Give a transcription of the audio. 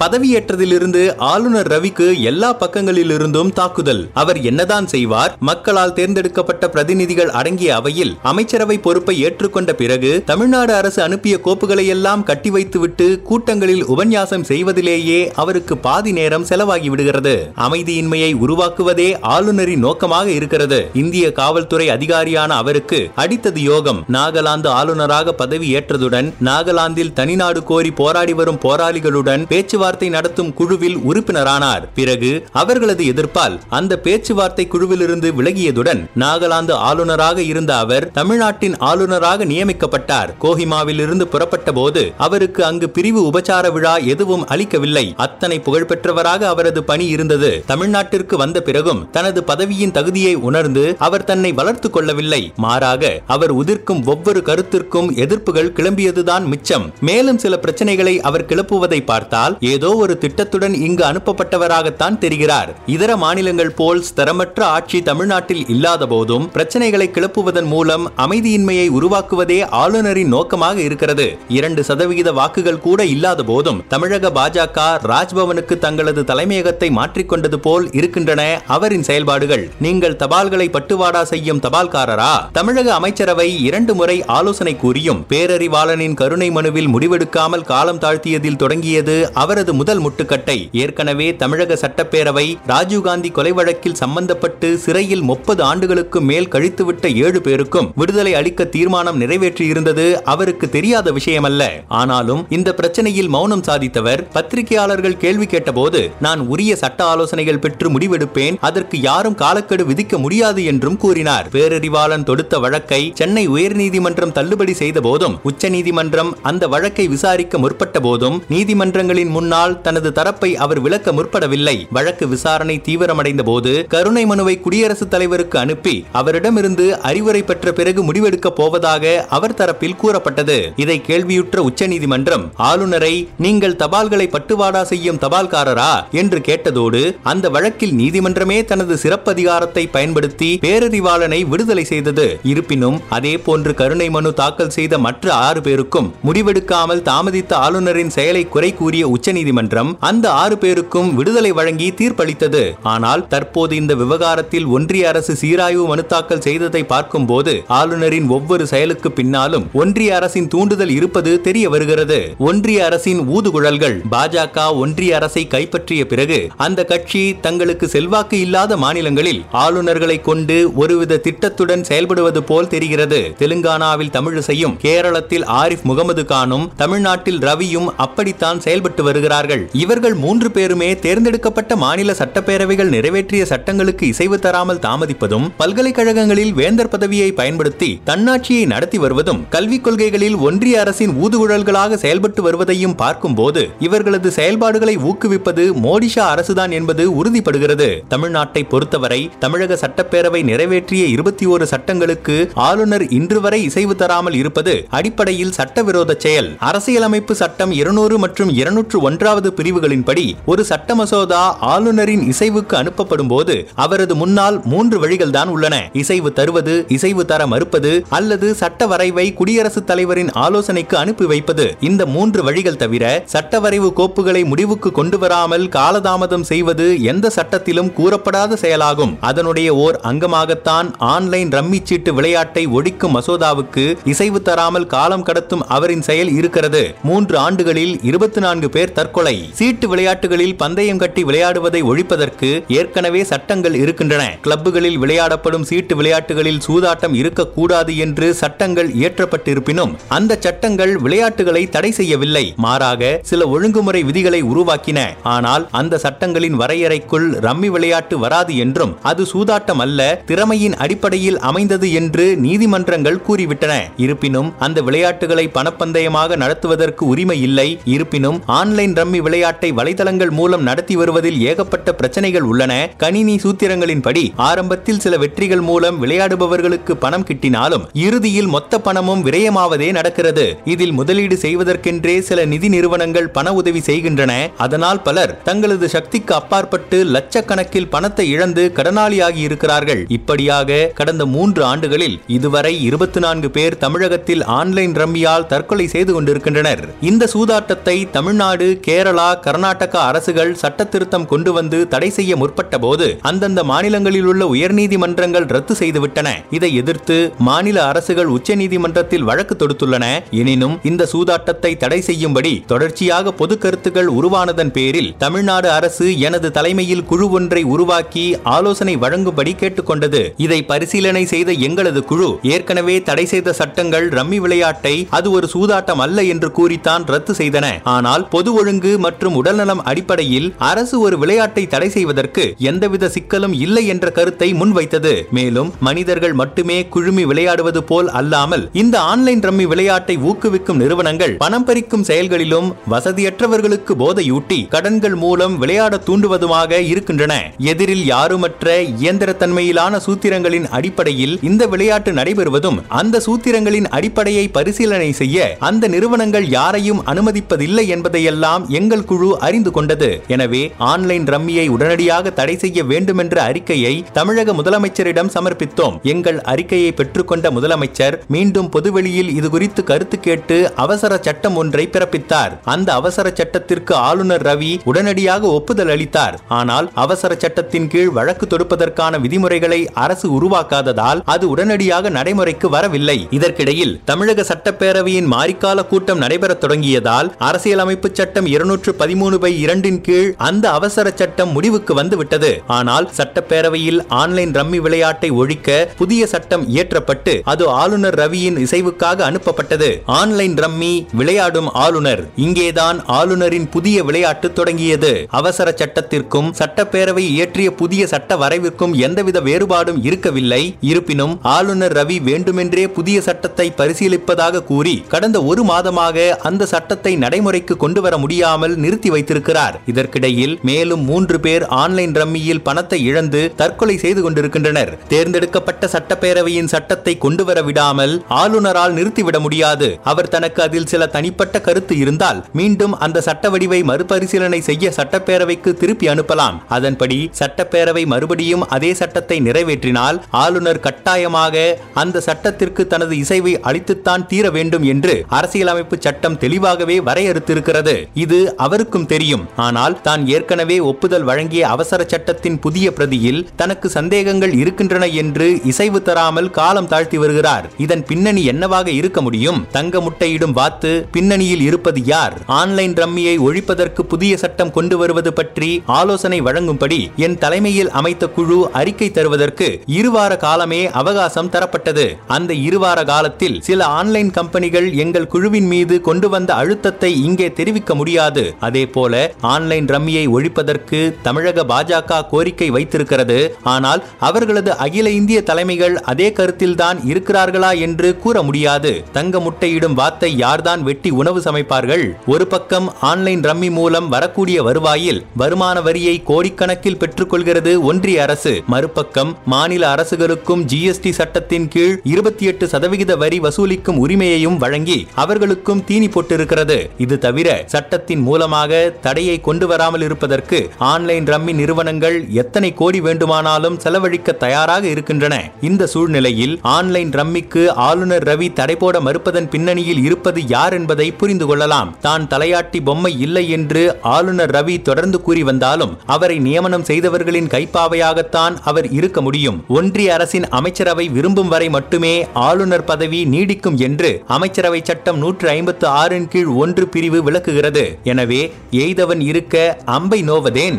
பதவியேற்றதிலிருந்து ஆளுநர் ரவிக்கு எல்லா பக்கங்களிலிருந்தும் தாக்குதல். அவர் என்னதான் செய்வார்? மக்களால் தேர்ந்தெடுக்கப்பட்ட பிரதிநிதிகள் அடங்கிய அவையில் அமைச்சரவை பொறுப்பை ஏற்றுக்கொண்ட பிறகு தமிழ்நாடு அரசு அனுப்பிய கோப்புகளை எல்லாம் கட்டி வைத்துவிட்டு கூட்டங்களில் உபன்யாசம் செய்வதிலேயே அவருக்கு பாதி நேரம் செலவாகி விடுகிறது அமைதியின்மையை உருவாக்குவதே ஆளுநரின் நோக்கமாக இருக்கிறது. இந்திய காவல்துறை அதிகாரியான அவருக்கு அடித்தது யோகம். நாகாலாந்து ஆளுநராக பதவி ஏற்றதுடன் நாகாலாந்தில் தனிநாடு கோரி போராடி வரும் போராளிகளுடன் பேச்சுவார்த்தை பேச்சுவார்த்தை நடத்தும் குழுவில் உறுப்பினரானார். பிறகு அவர்களது எதிர்ப்பால் அந்த பேச்சுவார்த்தை குழுவிலிருந்து விலகியதுடன் நாகாலாந்து ஆளுநராக இருந்த அவர் தமிழ்நாட்டின் ஆளுநராக நியமிக்கப்பட்டார். கோஹிமாவில் இருந்து புறப்பட்ட போது அவருக்கு அங்கு பிரிவு உபச்சார விழா எதுவும் அளிக்கவில்லை. அத்தனை புகழ்பெற்றவராக அவரது பணி இருந்தது. தமிழ்நாட்டிற்கு வந்த பிறகும் தனது பதவியின் தகுதியை உணர்ந்து அவர் தன்னை வளர்த்துக் கொள்ளவில்லை. மாறாக அவர் உதிர்க்கும் ஒவ்வொரு கருத்திற்கும் எதிர்ப்புகள் கிளம்பியதுதான் மிச்சம். மேலும் சில பிரச்சனைகளை அவர் கிளப்புவதை பார்த்தால் ஏதோ ஒரு திட்டத்துடன் இங்கு அனுப்பப்பட்டவராகத்தான் தெரிகிறார். இதர மாநிலங்கள் போல் ஸ்திரமற்ற ஆட்சி தமிழ்நாட்டில் இல்லாத போதும் பிரச்சனைகளை கிளப்புவதன் மூலம் அமைதியின்மையை உருவாக்குவதே ஆளுநரின் நோக்கமாக இருக்கிறது. இரண்டு சதவிகித வாக்குகள் கூட இல்லாத போதும் தமிழக பாஜக ராஜ்பவனுக்கு தங்களது தலைமையகத்தை மாற்றிக்கொண்டது போல் இருக்கின்றன அவரின் செயல்பாடுகள். நீங்கள் தபால்களை பட்டுவாடா செய்யும் தபால்காரரா? தமிழக அமைச்சரவை இரண்டு முறை ஆலோசனை கூறியும் பேரறிவாளனின் கருணை மனுவில் முடிவெடுக்காமல் காலம் தாழ்த்தியதில் தொடங்கியது அவரது முதல் முட்டுக்கட்டை ஏற்கனவே தமிழக சட்டப்பேரவை ராஜீவ்காந்தி கொலை வழக்கில் சம்பந்தப்பட்டு சிறையில் முப்பது ஆண்டுகளுக்கு மேல் கழித்துவிட்ட ஏழு பேருக்கும் விடுதலை அளிக்க தீர்மானம் நிறைவேற்றியிருந்தது அவருக்கு தெரியாத விஷயமல்ல. ஆனாலும் இந்த பிரச்சனையில் மௌனம் சாதித்தவர் பத்திரிகையாளர்கள் கேள்வி கேட்டபோது நான் உரிய சட்ட ஆலோசனைகள் பெற்று முடிவெடுப்பேன். அதற்கு யாரும் காலக்கெடு விதிக்க முடியாது என்றும் கூறினார். பேரறிவாளன் தொடுத்த வழக்கை சென்னை உயர்நீதிமன்றம் தள்ளுபடி செய்த போதும் உச்சநீதிமன்றம் அந்த வழக்கை விசாரிக்க முற்பட்ட போதும் நீதிமன்றங்களின் முன்னால் தனது தரப்பை அவர் விளக்க முற்படவில்லை. வழக்கு விசாரணை தீவிரமடைந்த போது கருணை மனுவை குடியரசுத் தலைவருக்கு அனுப்பி அவரிடமிருந்து அறிவுரை பெற்ற பிறகு முடிவெடுக்கப் போவதாக அவர் தரப்பில் கூறப்பட்டது. இதை கேள்வியுற்ற உச்சநீதிமன்றம் ஆளுநரை நீங்கள் தபால்களை பட்டுவாடா செய்யும் தபால்காரரா? என்று கேட்டதோடு அந்த வழக்கில் நீதிமன்றமே தனது சிறப்பு அதிகாரத்தை பயன்படுத்தி பேரறிவாளனை விடுதலை செய்தது. இருப்பினும் அதே போன்று கருணை மனு தாக்கல் செய்த மற்ற ஆறு பேருக்கும் முடிவெடுக்காமல் தாமதித்த ஆளுநரின் செயலை குறை கூறிய உச்சநீதி உச்சநீதிமன்றம் அந்த ஆறு பேருக்கும் விடுதலை வழங்கி தீர்ப்பளித்தது. ஆனால் தற்போது இந்த விவகாரத்தில் ஒன்றிய அரசு சீராய்வு மனு தாக்கல் செய்ததை பார்க்கும்போது ஆளுநரின் ஒவ்வொரு செயலுக்கு பின்னாலும் ஒன்றிய அரசின் தூண்டுதல் இருப்பது தெரிய வருகிறது. ஒன்றிய அரசின் ஊதுகுழல்கள் பாஜக ஒன்றிய அரசை கைப்பற்றிய பிறகு அந்த கட்சி தங்களுக்கு செல்வாக்கு இல்லாத மாநிலங்களில் ஆளுநர்களை கொண்டு ஒருவித திட்டத்துடன் செயல்படுவது போல் தெரிகிறது. தெலுங்கானாவில் தமிழிசையும் கேரளத்தில் ஆரிஃப் முகமது கானும் தமிழ்நாட்டில் ரவியும் அப்படித்தான் செயல்பட்டு வருகிறது வருகிறார்கள் இவர்கள் மூன்று பேருமே தேர்ந்தெடுக்கப்பட்ட மாநில சட்டப்பேரவைகள் நிறைவேற்றிய சட்டங்களுக்கு இசைவு தராமல் தாமதிப்பதும் பல்கலைக்கழகங்களில் வேந்தர் பதவியை பயன்படுத்தி தன்னாட்சியை நடத்தி வருவதும் கல்விக் கொள்கைகளில் ஒன்றிய அரசின் ஊதுகுழல்களாக செயல்பட்டு வருவதையும் பார்க்கும்போது இவர்களது செயல்பாடுகளை ஊக்குவிப்பது மோடிஷா அரசுதான் என்பது உறுதிப்படுகிறது. தமிழ்நாட்டை பொறுத்தவரை தமிழக சட்டப்பேரவை நிறைவேற்றிய இருபத்தி ஓரு சட்டங்களுக்கு ஆளுநர் இன்று வரை இசைவு தராமல் இருப்பது அடிப்படையில் சட்டவிரோத செயல். அரசியலமைப்பு சட்டம் இருநூறு மற்றும் இருநூற்று ஒன்றாவது பிரிவுகளின்படி ஒரு சட்ட மசோதா ஆளுநரின் இசைவுக்கு அனுப்பப்படும் போது அவரது முன்னால் மூன்று வழிகள் தான் உள்ளன. இசைவு தருவது இசைவு தர மறுப்பது அல்லது சட்ட வரைவை குடியரசுத் தலைவரின் ஆலோசனைக்கு அனுப்பி வைப்பது. இந்த மூன்று வழிகள் தவிர சட்ட வரைவு கோப்புகளை முடிவுக்கு கொண்டு வராமல் காலதாமதம் செய்வது எந்த சட்டத்திலும் கூறப்படாத செயலாகும். அதனுடைய ஓர் அங்கமாகத்தான் ஆன்லைன் ரம்மி சீட்டு விளையாட்டை ஒழிக்கும் மசோதாவுக்கு இசைவு தராமல் காலம் கடத்தும் அவரின் செயல் இருக்கிறது. மூன்று ஆண்டுகளில் இருபத்தி நான்கு பேர் தற்கொலை. சீட்டு விளையாட்டுகளில் பந்தயம் கட்டி விளையாடுவதை ஒழிப்பதற்கு ஏற்கனவே சட்டங்கள் இருக்கின்றன. கிளப்புகளில் விளையாடப்படும் சீட்டு விளையாட்டுகளில் சூதாட்டம் இருக்கக்கூடாது என்று சட்டங்கள் இயற்றப்பட்டிருப்பினும் அந்த சட்டங்கள் விளையாட்டுகளை தடை செய்யவில்லை. மாறாக சில ஒழுங்குமுறை விதிகளை உருவாக்கின. ஆனால் அந்த சட்டங்களின் வரையறைக்குள் ரம்மி விளையாட்டு வராது என்றும் அது சூதாட்டம் அல்ல திறமையின் அடிப்படையில் அமைந்தது என்று நீதிமன்றங்கள் கூறிவிட்டன. இருப்பினும் அந்த விளையாட்டுகளை பணப்பந்தயமாக நடத்துவதற்கு உரிமை இல்லை. இருப்பினும் ஆன்லைன் ரம்மி விளையாட்டை வலைதளங்கள் மூலம் நடத்தி வருவதில் ஏகப்பட்ட பிரச்சனைகள் உள்ளன. கணினி சூத்திரங்களின்படி ஆரம்பத்தில் சில வெற்றிகள் மூலம் விளையாடுபவர்களுக்கு பணம் கிட்டினாலும் இறுதியில் மொத்த பணமும் விரயமாவதே நடக்கிறது. இதில் முதலீடு செய்வதற்கென்றே சில நிதி நிறுவனங்கள் பண உதவி செய்கின்றன. அதனால் பலர் தங்களது சக்திக்கு அப்பாற்பட்டு லட்சக்கணக்கில் பணத்தை இழந்து கடனாளியாகி இருக்கிறார்கள். இப்படியாக கடந்த மூன்று ஆண்டுகளில் இதுவரை இருபத்தி நான்கு பேர் தமிழகத்தில் ஆன்லைன் ரம்மியால் தற்கொலை செய்து கொண்டிருக்கின்றனர். இந்த சூதாட்டத்தை தமிழ்நாடு கேரளா கர்நாடகா அரசுகள் சட்ட திருத்தம் கொண்டு வந்து தடை செய்ய முற்பட்ட போது அந்தந்த மாநிலங்களில் உள்ள உயர்நீதிமன்றங்கள் ரத்து செய்துவிட்டன. இதை எதிர்த்து மாநில அரசுகள் உச்சநீதிமன்றத்தில் வழக்கு தொடுத்துள்ளன. எனினும் இந்த சூதாட்டத்தை தடை செய்யும்படி தொடர்ச்சியாக பொது கருத்துக்கள் உருவானதன் பேரில் தமிழ்நாடு அரசு எனது தலைமையில் குழு ஒன்றை உருவாக்கி ஆலோசனை வழங்கும்படி கேட்டுக்கொண்டது. இதை பரிசீலனை செய்த எங்களது குழு ஏற்கனவே தடை செய்த சட்டங்கள் ரம்மி விளையாட்டை அது ஒரு சூதாட்டம் அல்ல என்று கூறித்தான் ரத்து செய்தன. ஆனால் பொது ஒழுங்கு மற்றும் உடல்நலம் அடிப்படையில் அரசு ஒரு விளையாட்டை தடை செய்வதற்கு எந்தவித சிக்கலும் இல்லை என்ற கருத்தை முன்வைத்தது. மேலும் மனிதர்கள் மட்டுமே குழுமி விளையாடுவது போல் அல்லாமல் இந்த ஆன்லைன் ரம்மி விளையாட்டை ஊக்குவிக்கும் நிறுவனங்கள் பணம் பறிக்கும் செயல்களிலும் வசதியற்றவர்களுக்கு போதையூட்டி கடன்கள் மூலம் விளையாட தூண்டுவதுமாக இருக்கின்றன. எதிரில் யாருமற்ற இயந்திரத்தன்மையிலான சூத்திரங்களின் அடிப்படையில் இந்த விளையாட்டு நடைபெறுவதும் அந்த சூத்திரங்களின் அடிப்படையை பரிசீலனை செய்ய அந்த நிறுவனங்கள் யாரையும் அனுமதிப்பதில்லை என்பதையெல்லாம் எங்கள் குழு அறிந்து கொண்டது. எனவே ஆன்லைன் ரம்மியை உடனடியாக தடை செய்ய வேண்டுமென்ற அறிக்கையை தமிழக முதலமைச்சரிடம் சமர்ப்பித்தோம். எங்கள் அறிக்கையை பெற்றுக்கொண்ட முதலமைச்சர் மீண்டும் பொதுவெளியில் இதுகுறித்து கருத்து கேட்டு அவசர சட்டம் ஒன்றை பிறப்பித்தார். அந்த அவசர சட்டத்திற்கு ஆளுநர் ரவி உடனடியாக ஒப்புதல் அளித்தார். ஆனால் அவசர சட்டத்தின் கீழ் வழக்கு தொடுப்பதற்கான விதிமுறைகளை அரசு உருவாக்காததால் அது உடனடியாக நடைமுறைக்கு வரவில்லை. இதற்கிடையில் தமிழக சட்டப்பேரவையின் மாரிக்கால கூட்டம் நடைபெறத் தொடங்கியதால் அரசியலமைப்பு சட்டம் இருநூற்று பதிமூணு பை இரண்டின் கீழ் அந்த அவசர சட்டம் முடிவுக்கு வந்துவிட்டது. ஆனால் சட்டப்பேரவையில் ஆன்லைன் ரம்மி விளையாட்டை ஒழிக்க புதிய சட்டம் இயற்றப்பட்டு அது ஆளுநர் ரவியின் இசைவுக்காக அனுப்பப்பட்டது. ஆன்லைன் ரம்மி விளையாடும் ஆளுநர் இங்கேதான் ஆளுநரின் புதிய விளையாட்டு தொடங்கியது. அவசர சட்டத்திற்கும் சட்டப்பேரவை இயற்றிய புதிய சட்ட வரைவிற்கும் எந்தவித வேறுபாடும் இருக்கவில்லை. இருப்பினும் ஆளுநர் ரவி வேண்டுமென்றே புதிய சட்டத்தை பரிசீலிப்பதாக கூறி கடந்த ஒரு மாதமாக அந்த சட்டத்தை நடைமுறைக்கு கொண்டு வர முடியாது. முடியாமல் நிறுத்தி வைத்திருக்கிறார். இதற்கிடையில் மேலும் மூன்று பேர் ஆன்லைன் ரம்மியில் பணத்தை இழந்து தற்கொலை செய்து கொண்டிருக்கின்றனர். தேர்ந்தெடுக்கப்பட்ட சட்டப்பேரவையின் சட்டத்தை கொண்டு வர விடாமல் ஆளுநரால் நிறுத்திவிட முடியாது. அவர் தனக்கு அதில் சில தனிப்பட்ட கருத்து இருந்தால் மீண்டும் அந்த சட்ட வடிவை மறுபரிசீலனை செய்ய சட்டப்பேரவைக்கு திருப்பி அனுப்பலாம். அதன்படி சட்டப்பேரவை மறுபடியும் அதே சட்டத்தை நிறைவேற்றினால் ஆளுநர் கட்டாயமாக அந்த சட்டத்திற்கு தனது இசைவை அளித்துத்தான் தீர வேண்டும் என்று அரசியலமைப்பு சட்டம் தெளிவாகவே வரையறுத்திருக்கிறது. இது அவருக்கும் தெரியும். ஆனால் தான் ஏற்கனவே ஒப்புதல் வழங்கிய அவசர சட்டத்தின் புதிய பிரதியில் தனக்கு சந்தேகங்கள் இருக்கின்றன என்று இசைவு தராமல் காலம் தாழ்த்தி வருகிறார். இதன் பின்னணி என்னவாக இருக்க முடியும்? தங்க முட்டையிடும் வாத்து பின்னணியில் இருப்பது யார்? ஆன்லைன் ரம்மியை ஒழிப்பதற்கு புதிய சட்டம் கொண்டு வருவது பற்றி ஆலோசனை வழங்கும்படி என் தலைமையில் அமைத்த குழு அறிக்கை தருவதற்கு இருவார காலமே அவகாசம் தரப்பட்டது. அந்த இருவார காலத்தில் சில ஆன்லைன் கம்பெனிகள் எங்கள் குழுவின் மீது கொண்டு வந்த அழுத்தத்தை இங்கே தெரிவிக்க முடியாது. முடியாது அதே போல ஆன்லைன் ரம்மியை ஒழிப்பதற்கு தமிழக பாஜக கோரிக்கை வைத்திருக்கிறது. ஆனால் அவர்களது அகில இந்திய தலைமைகள் அதே கருத்தில்தான் இருக்கிறார்களா என்று கூற முடியாது. தங்க முட்டையிடும் வாத்தை யார்தான் வெட்டி உணவு சமைப்பார்கள்? ஒரு பக்கம் ஆன்லைன் ரம்மி மூலம் வரக்கூடிய வருவாயில் வருமான வரியை கோடிக்கணக்கில் பெற்றுக்கொள்கிறது ஒன்றிய அரசு. மறுபக்கம் மாநில அரசுகளுக்கும் ஜிஎஸ்டி சட்டத்தின் கீழ் இருபத்தி எட்டு சதவிகித வரி வசூலிக்கும் உரிமையையும் வழங்கி அவர்களுக்கும் தீனி போட்டிருக்கிறது. இது தவிர சட்டத்தின் மூலமாக தடையை கொண்டு வராமல் இருப்பதற்கு ஆன்லைன் ரம்மி நிறுவனங்கள் எத்தனை கோடி வேண்டுமானாலும் செலவழிக்க தயாராக இருக்கின்றன. இந்த சூழ்நிலையில் ஆன்லைன் ரம்மிக்கு ஆளுநர் ரவி தடை போட மறுப்பதன் பின்னணியில் இருப்பது யார் என்பதை புரிந்து கொள்ளலாம். தான் தலையாட்டி பொம்மை இல்லை என்று ஆளுநர் ரவி தொடர்ந்து கூறி வந்தாலும் அவரை நியமனம் செய்தவர்களின் கைப்பாவையாகத்தான் அவர் இருக்க முடியும். ஒன்றிய அரசின் அமைச்சரவை விரும்பும் வரை மட்டுமே ஆளுநர் பதவி நீடிக்கும் என்று அமைச்சரவை சட்டம் நூற்று ஐம்பத்து ஆறின் கீழ் ஒன்று பிரிவு விளக்குகிறது. எனவே எய்தவன் இருக்க அம்பை நோவதேன்.